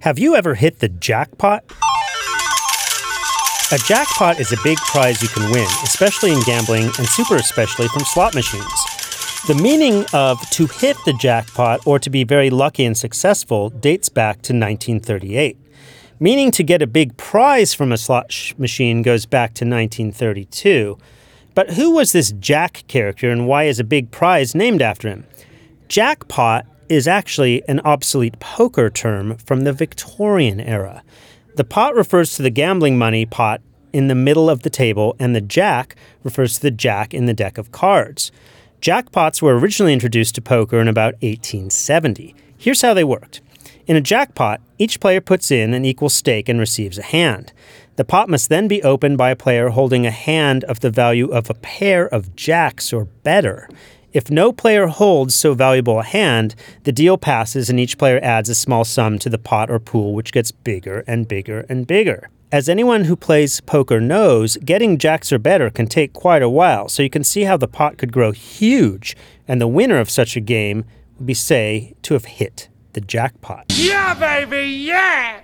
Have you ever hit the jackpot? A jackpot is a big prize you can win, especially in gambling and super especially from slot machines. The meaning of to hit the jackpot or to be very lucky and successful dates back to 1938. Meaning to get a big prize from a slot sh- machine goes back to 1932. But who was this Jack character and why is a big prize named after him? Jackpot is actually an obsolete poker term from the Victorian era. The pot refers to the gambling money pot in the middle of the table, and the jack refers to the jack in the deck of cards. Jackpots were originally introduced to poker in about 1870. Here's how they worked. In a jackpot, each player puts in an equal stake and receives a hand. The pot must then be opened by a player holding a hand of the value of a pair of jacks or better. If no player holds so valuable a hand, the deal passes and each player adds a small sum to the pot or pool, which gets bigger and bigger and bigger. As anyone who plays poker knows, getting jacks or better can take quite a while, so you can see how the pot could grow huge, and the winner of such a game would be, say, to have hit the jackpot. Yeah, baby, yeah!